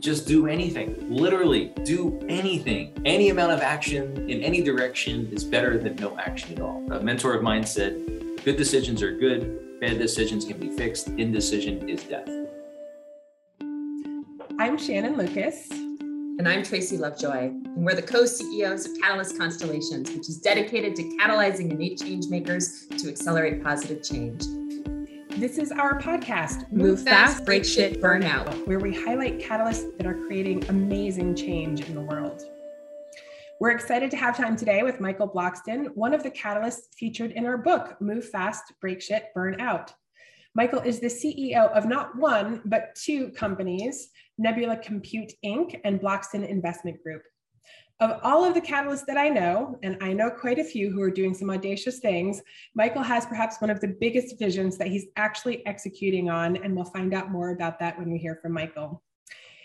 just do anything. Literally, do anything. Any amount of action in any direction is better than no action at all. A mentor of mine said, Good decisions are good, bad decisions can be fixed, indecision is death. I'm Shannon Lucas. And I'm Tracy Lovejoy. And we're the co CEOs of Catalyst Constellations, which is dedicated to catalyzing innate change makers to accelerate positive change. This is our podcast, Move, Move Fast, Break Shit, Burn Out, where we highlight catalysts that are creating amazing change in the world. We're excited to have time today with Michael Bloxton, one of the catalysts featured in our book, Move Fast, Break Shit, Burn Out. Michael is the CEO of not one, but two companies, Nebula Compute Inc. and Bloxton Investment Group. Of all of the catalysts that I know, and I know quite a few who are doing some audacious things, Michael has perhaps one of the biggest visions that he's actually executing on, and we'll find out more about that when we hear from Michael.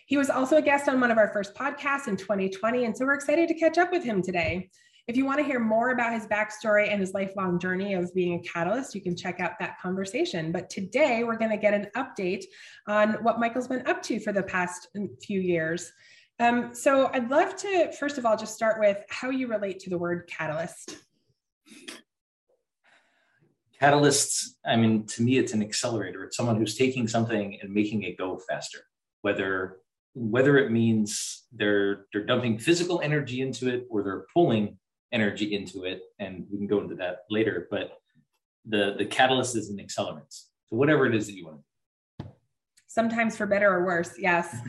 He was also a guest on one of our first podcasts in 2020, and so we're excited to catch up with him today. If you want to hear more about his backstory and his lifelong journey of being a catalyst, you can check out that conversation. But today we're going to get an update on what Michael's been up to for the past few years. Um, so I'd love to, first of all, just start with how you relate to the word catalyst. Catalysts, I mean, to me, it's an accelerator. It's someone who's taking something and making it go faster, whether whether it means they're they're dumping physical energy into it or they're pulling energy into it, and we can go into that later. But the the catalyst is an accelerant. So whatever it is that you want. Sometimes for better or worse, yes.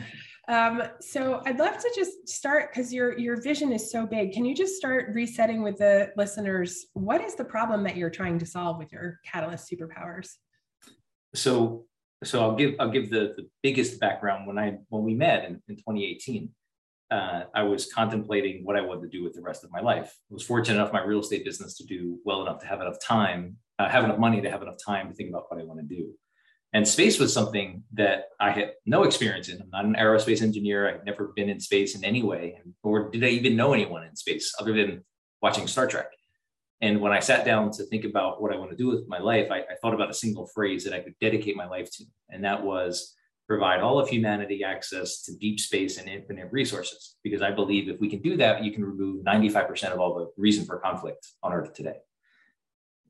Um, so I'd love to just start because your your vision is so big. Can you just start resetting with the listeners? What is the problem that you're trying to solve with your Catalyst superpowers? So so I'll give I'll give the the biggest background when I when we met in, in 2018. Uh, I was contemplating what I wanted to do with the rest of my life. I was fortunate enough my real estate business to do well enough to have enough time, uh, have enough money to have enough time to think about what I want to do. And space was something that I had no experience in. I'm not an aerospace engineer. I've never been in space in any way, or did I even know anyone in space other than watching Star Trek? And when I sat down to think about what I want to do with my life, I, I thought about a single phrase that I could dedicate my life to, and that was provide all of humanity access to deep space and infinite resources. Because I believe if we can do that, you can remove 95% of all the reason for conflict on Earth today.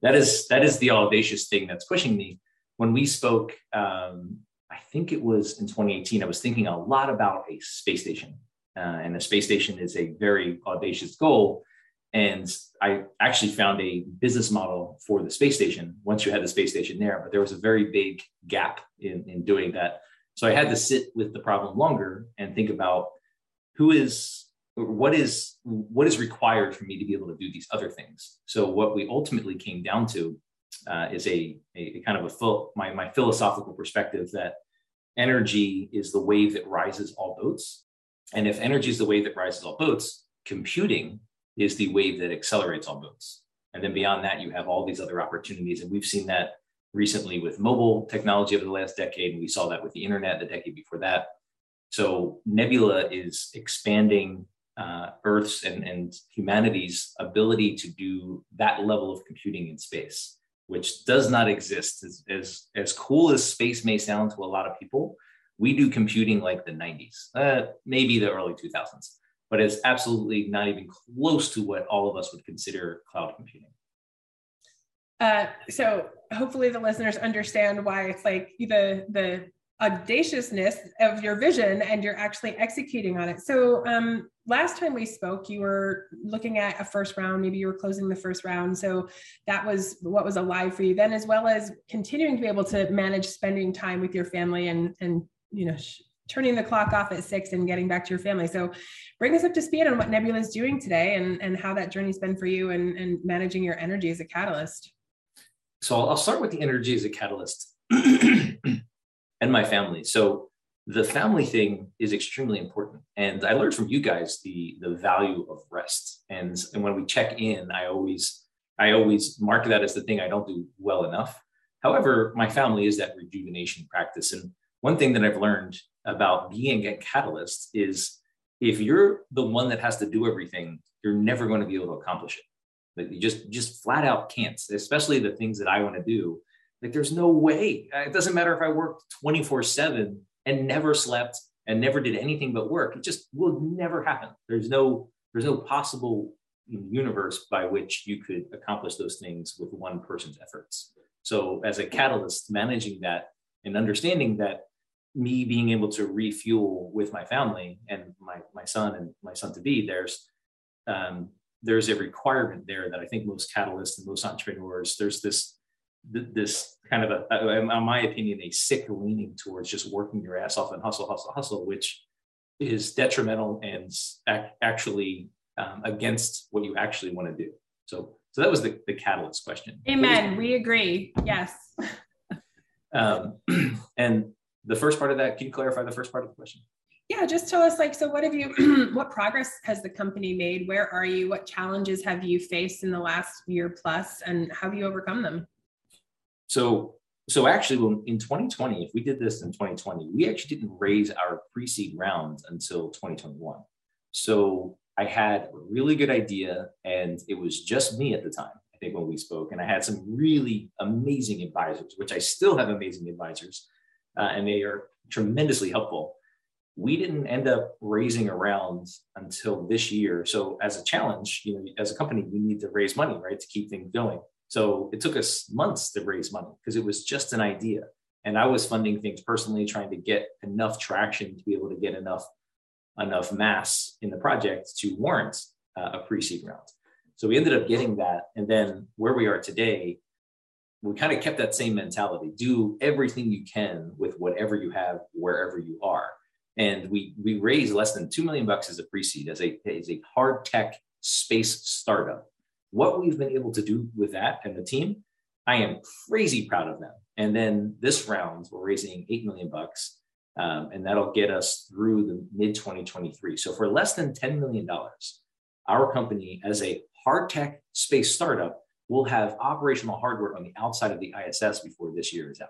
That is that is the audacious thing that's pushing me when we spoke, um, I think it was in 2018, I was thinking a lot about a space station. Uh, and a space station is a very audacious goal. And I actually found a business model for the space station once you had the space station there, but there was a very big gap in, in doing that. So I had to sit with the problem longer and think about who is what is what is required for me to be able to do these other things. So what we ultimately came down to uh, is a, a, kind of a my, my philosophical perspective that energy is the wave that rises all boats. And if energy is the wave that rises all boats, computing is the wave that accelerates all boats. And then beyond that, you have all these other opportunities. And we've seen that recently with mobile technology over the last decade. And we saw that with the internet the decade before that. So Nebula is expanding uh, Earth's and, and humanity's ability to do that level of computing in space which does not exist. As, as, as cool as space may sound to a lot of people, we do computing like the 90s, uh, maybe the early 2000s, but it's absolutely not even close to what all of us would consider cloud computing. Uh, so hopefully the listeners understand why it's like the the audaciousness of your vision and you're actually executing on it. So um, last time we spoke, you were looking at a first round, maybe you were closing the first round. So that was what was alive for you then, as well as continuing to be able to manage spending time with your family and, and, you know, sh- turning the clock off at six and getting back to your family. So bring us up to speed on what Nebula is doing today and, and how that journey's been for you and, and managing your energy as a catalyst. So I'll start with the energy as a catalyst. and my family. So the family thing is extremely important. And I learned from you guys the the value of rest. And, and when we check in, I always I always mark that as the thing I don't do well enough. However, my family is that rejuvenation practice. And one thing that I've learned about being a catalyst is if you're the one that has to do everything, you're never going to be able to accomplish it. But you just just flat out can't, especially the things that I want to do like there's no way. Uh, it doesn't matter if I worked 24 7 and never slept and never did anything but work, it just will never happen. There's no there's no possible universe by which you could accomplish those things with one person's efforts. So as a catalyst, managing that and understanding that me being able to refuel with my family and my my son and my son to be, there's um, there's a requirement there that I think most catalysts and most entrepreneurs, there's this this kind of a, in my opinion, a sick leaning towards just working your ass off and hustle, hustle, hustle, which is detrimental and actually um, against what you actually want to do. So, so that was the, the catalyst question. Amen. We agree. Yes. um, and the first part of that, can you clarify the first part of the question? Yeah, just tell us like, so what have you, what progress has the company made? Where are you? What challenges have you faced in the last year plus and how have you overcome them? So, so actually when, in 2020, if we did this in 2020, we actually didn't raise our pre-seed rounds until 2021. So I had a really good idea and it was just me at the time, I think when we spoke, and I had some really amazing advisors, which I still have amazing advisors, uh, and they are tremendously helpful we didn't end up raising a round until this year. So as a challenge, you know, as a company, we need to raise money, right, to keep things going. So it took us months to raise money because it was just an idea. And I was funding things personally, trying to get enough traction to be able to get enough enough mass in the project to warrant uh, a pre-seed round. So we ended up getting that, and then where we are today, we kind of kept that same mentality: do everything you can with whatever you have, wherever you are and we we raised less than two million bucks as a pre-seed as a as a hard tech space startup. What we've been able to do with that and the team, I am crazy proud of them. And then this round, we're raising eight million bucks, um, and that'll get us through the mid 2023. So for less than ten million dollars, our company as a hard tech space startup will have operational hardware on the outside of the ISS before this year is out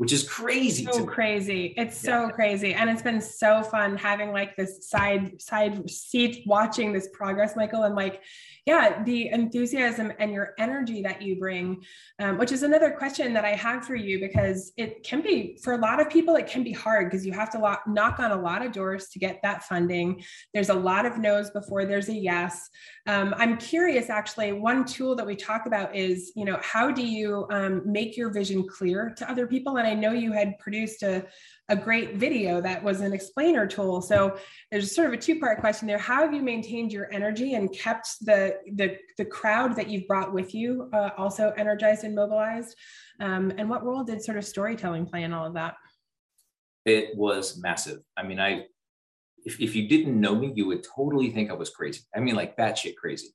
which is crazy. So crazy. It's yeah. so crazy. And it's been so fun having like this side side seat watching this progress, Michael. And like, yeah, the enthusiasm and your energy that you bring, um, which is another question that I have for you because it can be for a lot of people, it can be hard because you have to lock, knock on a lot of doors to get that funding. There's a lot of no's before there's a yes. Um, I'm curious, actually, one tool that we talk about is, you know, how do you um, make your vision clear to other people? And I know you had produced a, a great video that was an explainer tool. So there's sort of a two-part question there. How have you maintained your energy and kept the the, the crowd that you've brought with you uh, also energized and mobilized? Um, and what role did sort of storytelling play in all of that? It was massive. I mean, I if, if you didn't know me, you would totally think I was crazy. I mean, like batshit crazy.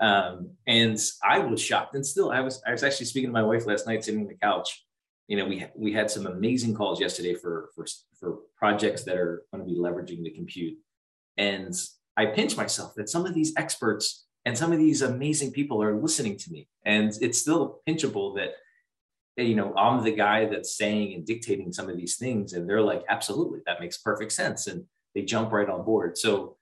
Um, and I was shocked. And still, I was I was actually speaking to my wife last night, sitting on the couch. You know, we we had some amazing calls yesterday for for for projects that are going to be leveraging the compute. And I pinch myself that some of these experts and some of these amazing people are listening to me. And it's still pinchable that you know i'm the guy that's saying and dictating some of these things and they're like absolutely that makes perfect sense and they jump right on board. So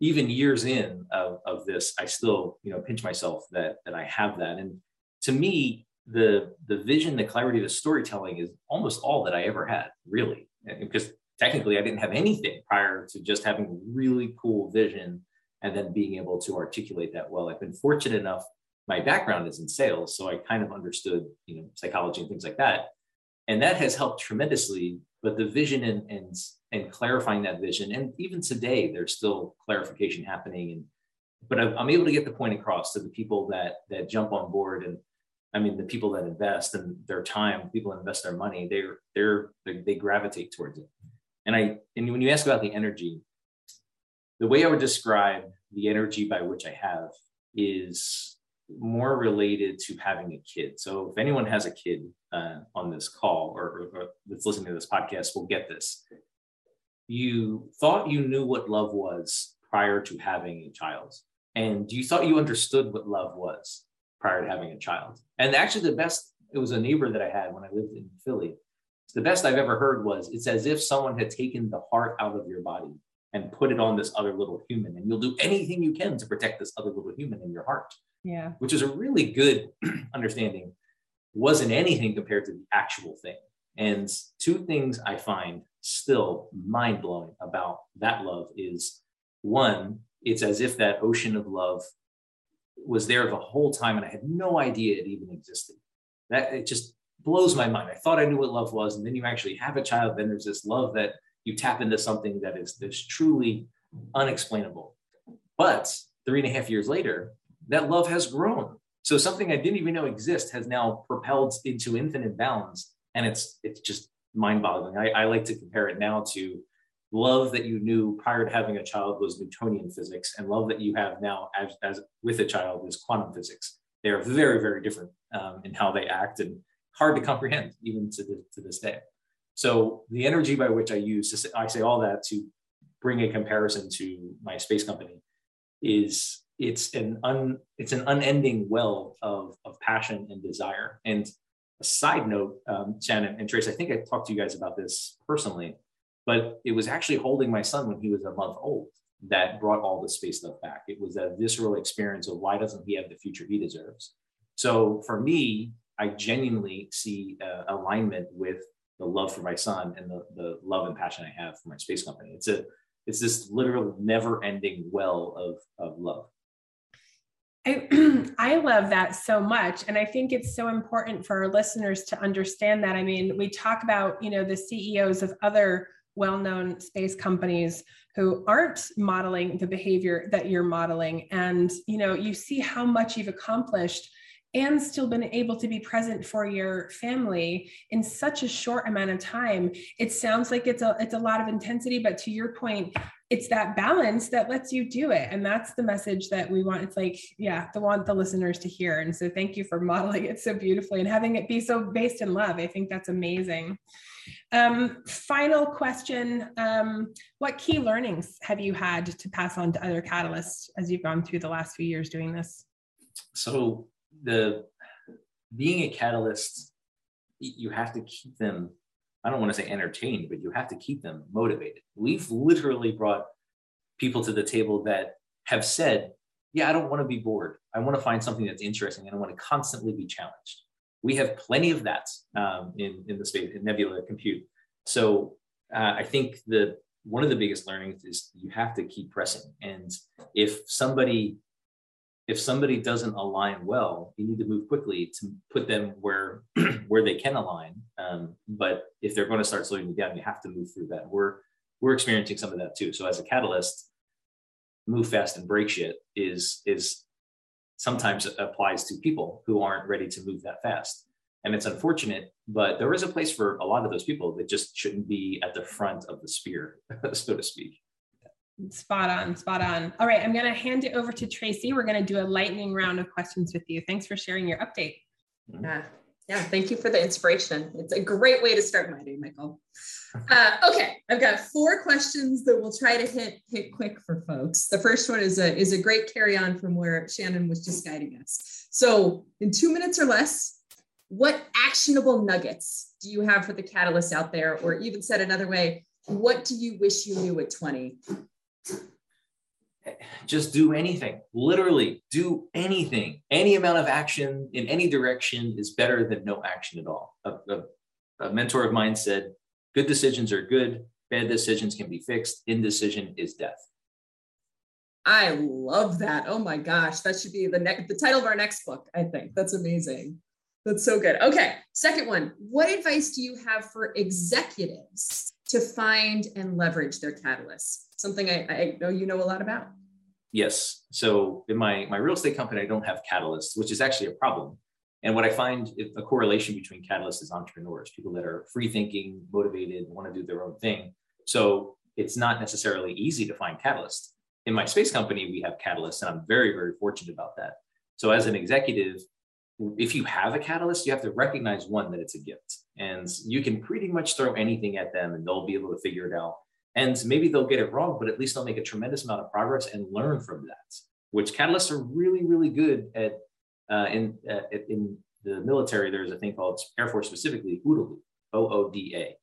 even years in of, of this, I still, you know, pinch myself that that I have that. And to me, the the vision, the clarity, the storytelling is almost all that I ever had, really. Because technically I didn't have anything prior to just having really cool vision and then being able to articulate that well. I've been fortunate enough, my background is in sales, so I kind of understood, you know, psychology and things like that. And that has helped tremendously. But the vision and, and and clarifying that vision. And even today, there's still clarification happening. And but I'm able to get the point across to the people that that jump on board and I mean the people that invest and their time, people invest their money, they're they're they gravitate towards it. And I and when you ask about the energy, the way I would describe the energy by which I have is more related to having a kid. So if anyone has a kid uh, on this call or, or, or that's listening to this podcast, will get this you thought you knew what love was prior to having a child and you thought you understood what love was prior to having a child. And actually the best it was a neighbor that i had when i lived in philly. The best i've ever heard was it's as if someone had taken the heart out of your body and put it on this other little human. And you'll do anything you can to protect this other little human in your heart yeah. which is a really good understanding. Wasn't anything compared to the actual thing. And two things i find still mind blowing about that love is one, it's as if that ocean of love was there the whole time and I had no idea it even existed. That it just blows my mind. I thought I knew what love was, and then you actually have a child, then there's this love that you tap into something that is that's truly unexplainable. But three and a half years later, that love has grown. So something I didn't even know exist has now propelled into infinite bounds, and it's it's just mind-boggling. I, I like to compare it now to love that you knew prior to having a child was Newtonian physics, and love that you have now as, as with a child is quantum physics. They are very, very different um, in how they act and hard to comprehend even to, the, to this day. So the energy by which I use, say, I say all that to bring a comparison to my space company is it's an un, it's an unending well of, of passion and desire. And a side note, um, Shannon and Trace, I think I talked to you guys about this personally but it was actually holding my son when he was a month old that brought all the space stuff back. It was a visceral experience of why doesn't he have the future he deserves? So for me, I genuinely see uh, alignment with the love for my son and the, the love and passion I have for my space company. It's a it's this literal never ending well of, of love. I, I love that so much. And I think it's so important for our listeners to understand that. I mean, we talk about, you know, the CEOs of other well-known space companies who aren't modeling the behavior that you're modeling. And you know you see how much you've accomplished and still been able to be present for your family in such a short amount of time. It sounds like it's a it's a lot of intensity but to your point it's that balance that lets you do it. And that's the message that we want. It's like yeah the want the listeners to hear. And so thank you for modeling it so beautifully and having it be so based in love. I think that's amazing um, final question um, What key learnings have you had to pass on to other catalysts as you've gone through the last few years doing this? So, the being a catalyst, you have to keep them, I don't want to say entertained, but you have to keep them motivated. We've literally brought people to the table that have said, Yeah, I don't want to be bored. I want to find something that's interesting and I want to constantly be challenged we have plenty of that um, in, in the space in nebula compute. So uh, I think the one of the biggest learnings is you have to keep pressing. And if somebody if somebody doesn't align well, you need to move quickly to put them where where they can align. Um, but if they're going to start slowing you down, you have to move through that. We're we're experiencing some of that too. So as a catalyst, move fast and break shit is is sometimes applies to people who aren't ready to move that fast. And it's unfortunate, but there is a place for a lot of those people that just shouldn't be at the front of the spear, so to speak. Spot on, spot on. All right, I'm going to hand it over to Tracy. We're going to do a lightning round of questions with you. Thanks for sharing your update. Mm-hmm. Yeah, yeah. Thank you for the inspiration. It's a great way to start my day, Michael. Uh, okay, I've got four questions that we'll try to hit hit quick for folks. The first one is a is a great carry on from where Shannon was just guiding us. So, in two minutes or less, what actionable nuggets do you have for the catalysts out there, or even said another way, what do you wish you knew at twenty? Just do anything. Literally, do anything. Any amount of action in any direction is better than no action at all. a, a, a mentor of mine said Good decisions are good. Bad decisions can be fixed. Indecision is death. I love that. Oh my gosh, that should be the next the title of our next book. I think that's amazing. That's so good. Okay, second one. What advice do you have for executives to find and leverage their catalysts? Something I, I know you know a lot about. Yes. So in my my real estate company, I don't have catalysts, which is actually a problem and what I find a correlation between catalysts is entrepreneurs, people that are free thinking, motivated, want to do their own thing. So it's not necessarily easy to find catalysts. In my space company, we have catalysts, and I'm very, very fortunate about that. So as an executive, if you have a catalyst, you have to recognize one that it's a gift. And you can pretty much throw anything at them and they'll be able to figure it out. And maybe they'll get it wrong, but at least they'll make a tremendous amount of progress and learn from that, which catalysts are really, really good at uh, in uh, in the military, there's a thing called Air Force specifically OODA, O-O-D-A,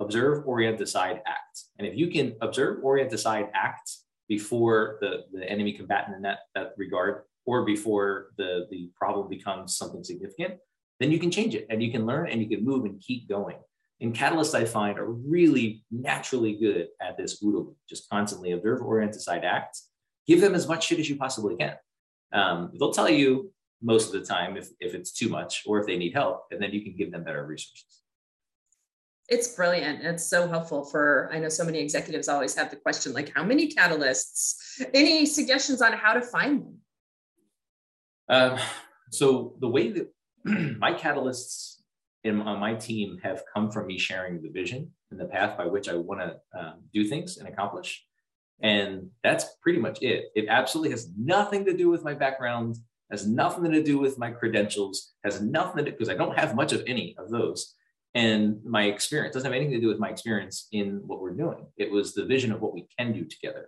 observe, orient, decide, act. And if you can observe, orient, decide, act before the, the enemy combatant in that, that regard, or before the, the problem becomes something significant, then you can change it and you can learn and you can move and keep going. And catalysts I find are really naturally good at this just constantly observe, orient, decide, act. Give them as much shit as you possibly can. Um, they'll tell you most of the time if, if it's too much or if they need help, and then you can give them better resources. It's brilliant. It's so helpful for, I know so many executives always have the question like, how many catalysts? Any suggestions on how to find them? Um, so the way that my catalysts in, on my team have come from me sharing the vision and the path by which I want to um, do things and accomplish. And that's pretty much it. It absolutely has nothing to do with my background, has nothing to do with my credentials, has nothing to do because I don't have much of any of those. And my experience doesn't have anything to do with my experience in what we're doing. It was the vision of what we can do together.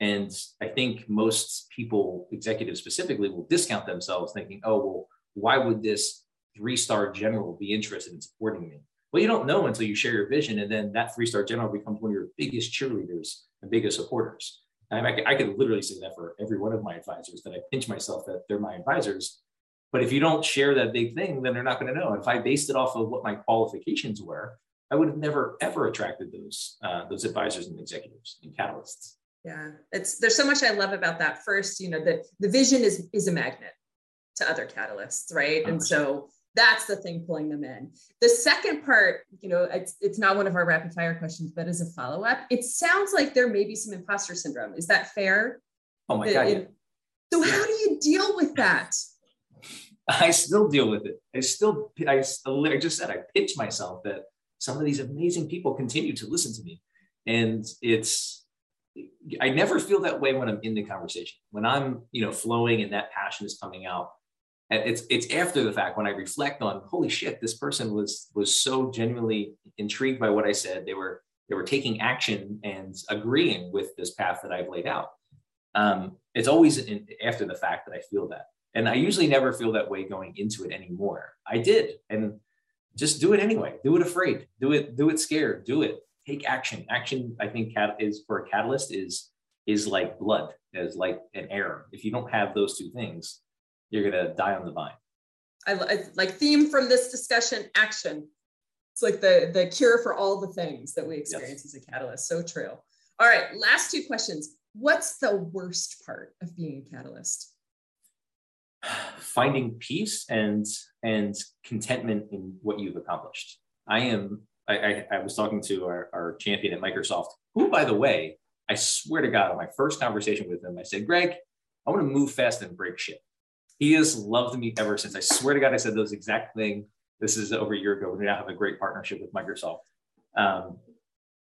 And I think most people, executives specifically, will discount themselves thinking, oh, well, why would this three star general be interested in supporting me? Well, you don't know until you share your vision. And then that three star general becomes one of your biggest cheerleaders and biggest supporters. And I, I could literally say that for every one of my advisors that I pinch myself that they're my advisors. But if you don't share that big thing, then they're not going to know. And if I based it off of what my qualifications were, I would have never ever attracted those uh, those advisors and executives and catalysts. Yeah, it's there's so much I love about that. First, you know, the the vision is is a magnet to other catalysts, right? 100%. And so that's the thing pulling them in. The second part, you know, it's it's not one of our rapid fire questions, but as a follow up, it sounds like there may be some imposter syndrome. Is that fair? Oh my god. It, so how do you deal with that? I still deal with it. I still, I, I just said, I pitch myself that some of these amazing people continue to listen to me. And it's, I never feel that way when I'm in the conversation. When I'm, you know, flowing and that passion is coming out. And it's it's after the fact when I reflect on, holy shit, this person was was so genuinely intrigued by what I said. They were they were taking action and agreeing with this path that I've laid out. Um, it's always in, after the fact that I feel that, and I usually never feel that way going into it anymore. I did, and just do it anyway. Do it afraid. Do it. Do it scared. Do it take action. Action, I think, cat is for a catalyst is is like blood, is like an air. If you don't have those two things, you're gonna die on the vine. I, I like theme from this discussion: action. It's like the the cure for all the things that we experience yes. as a catalyst. So true. All right, last two questions. What's the worst part of being a catalyst? Finding peace and and contentment in what you've accomplished. I am I, I, I was talking to our, our champion at Microsoft, who, by the way, I swear to God, on my first conversation with him, I said, Greg, I want to move fast and break shit. He has loved me ever since. I swear to God, I said those exact thing. This is over a year ago. We now have a great partnership with Microsoft. Um,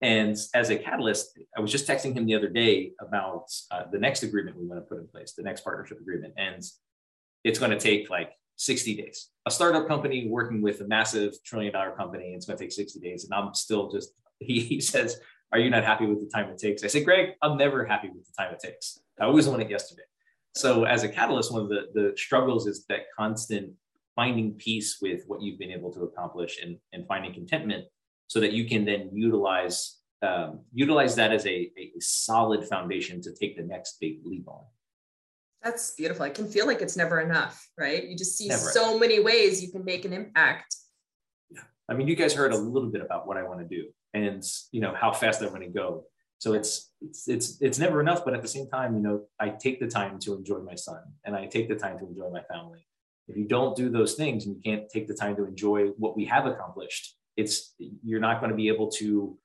and as a catalyst, I was just texting him the other day about uh, the next agreement we want to put in place, the next partnership agreement. And it's going to take like 60 days. A startup company working with a massive trillion dollar company, it's going to take 60 days. And I'm still just, he, he says, Are you not happy with the time it takes? I said, Greg, I'm never happy with the time it takes. I always want it yesterday. So, as a catalyst, one of the, the struggles is that constant finding peace with what you've been able to accomplish and, and finding contentment so that you can then utilize um, utilize that as a, a solid foundation to take the next big leap on. That's beautiful. I can feel like it's never enough, right? You just see never. so many ways you can make an impact. Yeah. I mean, you guys heard a little bit about what I want to do and you know how fast I want to go. So it's it's it's it's never enough, but at the same time, you know, I take the time to enjoy my son and I take the time to enjoy my family. If you don't do those things and you can't take the time to enjoy what we have accomplished, it's you're not going to be able to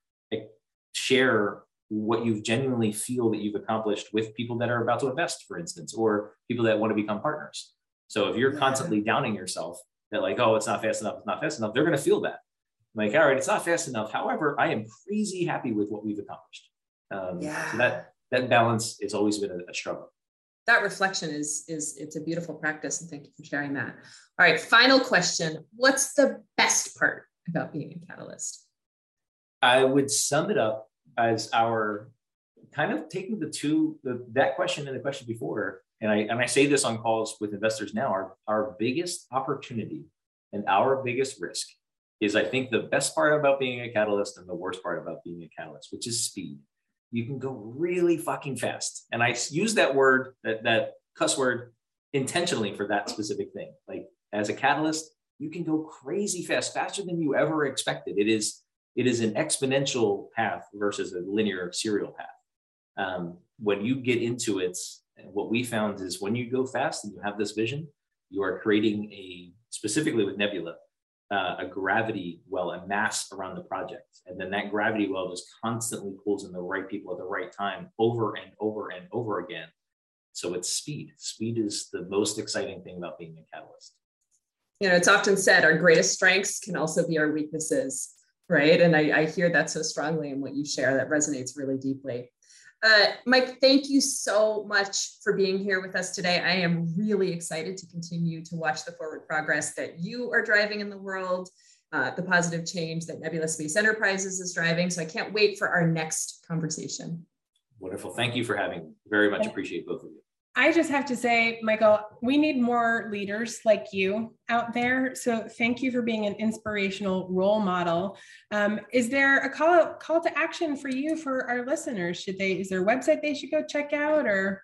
share what you genuinely feel that you've accomplished with people that are about to invest, for instance, or people that want to become partners. So if you're constantly downing yourself that like, oh, it's not fast enough, it's not fast enough, they're going to feel that. Like, all right, it's not fast enough. However, I am crazy happy with what we've accomplished. Um, yeah. So that that balance has always been a, a struggle. That reflection is is it's a beautiful practice, and thank you for sharing that. All right, final question: What's the best part about being a catalyst? I would sum it up as our kind of taking the two the, that question and the question before and I and I say this on calls with investors now our our biggest opportunity and our biggest risk is I think the best part about being a catalyst and the worst part about being a catalyst which is speed you can go really fucking fast. And I use that word that that cuss word intentionally for that specific thing. Like as a catalyst you can go crazy fast faster than you ever expected. It is it is an exponential path versus a linear serial path. Um, when you get into it, what we found is when you go fast and you have this vision, you are creating a specifically with Nebula uh, a gravity well, a mass around the project. And then that gravity well just constantly pulls in the right people at the right time over and over and over again. So it's speed. Speed is the most exciting thing about being a catalyst. You know, it's often said our greatest strengths can also be our weaknesses, right? And I, I hear that so strongly in what you share that resonates really deeply. Uh, Mike, thank you so much for being here with us today. I am really excited to continue to watch the forward progress that you are driving in the world, uh, the positive change that Nebula Space Enterprises is driving. So I can't wait for our next conversation. Wonderful. Thank you for having me. Very much appreciate both of you. I just have to say, Michael, we need more leaders like you out there. So thank you for being an inspirational role model. Um, is there a call call to action for you for our listeners? Should they is there a website they should go check out, or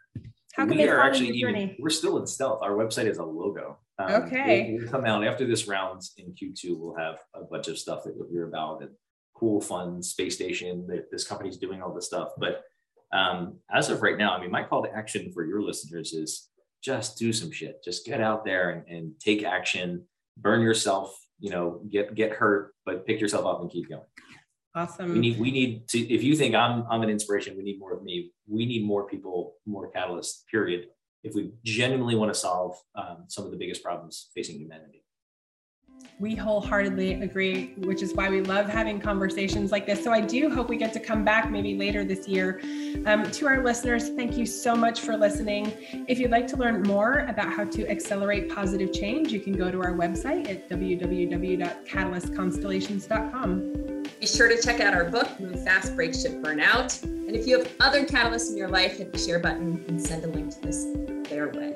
how can we they are actually even, we're still in stealth. Our website is a logo. Um, okay. We'll, we'll come out after this round in Q2. We'll have a bunch of stuff that you'll hear about and cool, fun space station that this company's doing all this stuff, but um, as of right now, I mean, my call to action for your listeners is just do some shit. Just get out there and, and take action. Burn yourself. You know, get get hurt, but pick yourself up and keep going. Awesome. We need we need to. If you think I'm I'm an inspiration, we need more of me. We need more people, more catalysts. Period. If we genuinely want to solve um, some of the biggest problems facing humanity. We wholeheartedly agree, which is why we love having conversations like this. So I do hope we get to come back maybe later this year. Um, to our listeners, thank you so much for listening. If you'd like to learn more about how to accelerate positive change, you can go to our website at www.catalystconstellations.com. Be sure to check out our book, Move Fast, Break Shit, Burn Out. And if you have other catalysts in your life, hit the share button and send a link to this their way.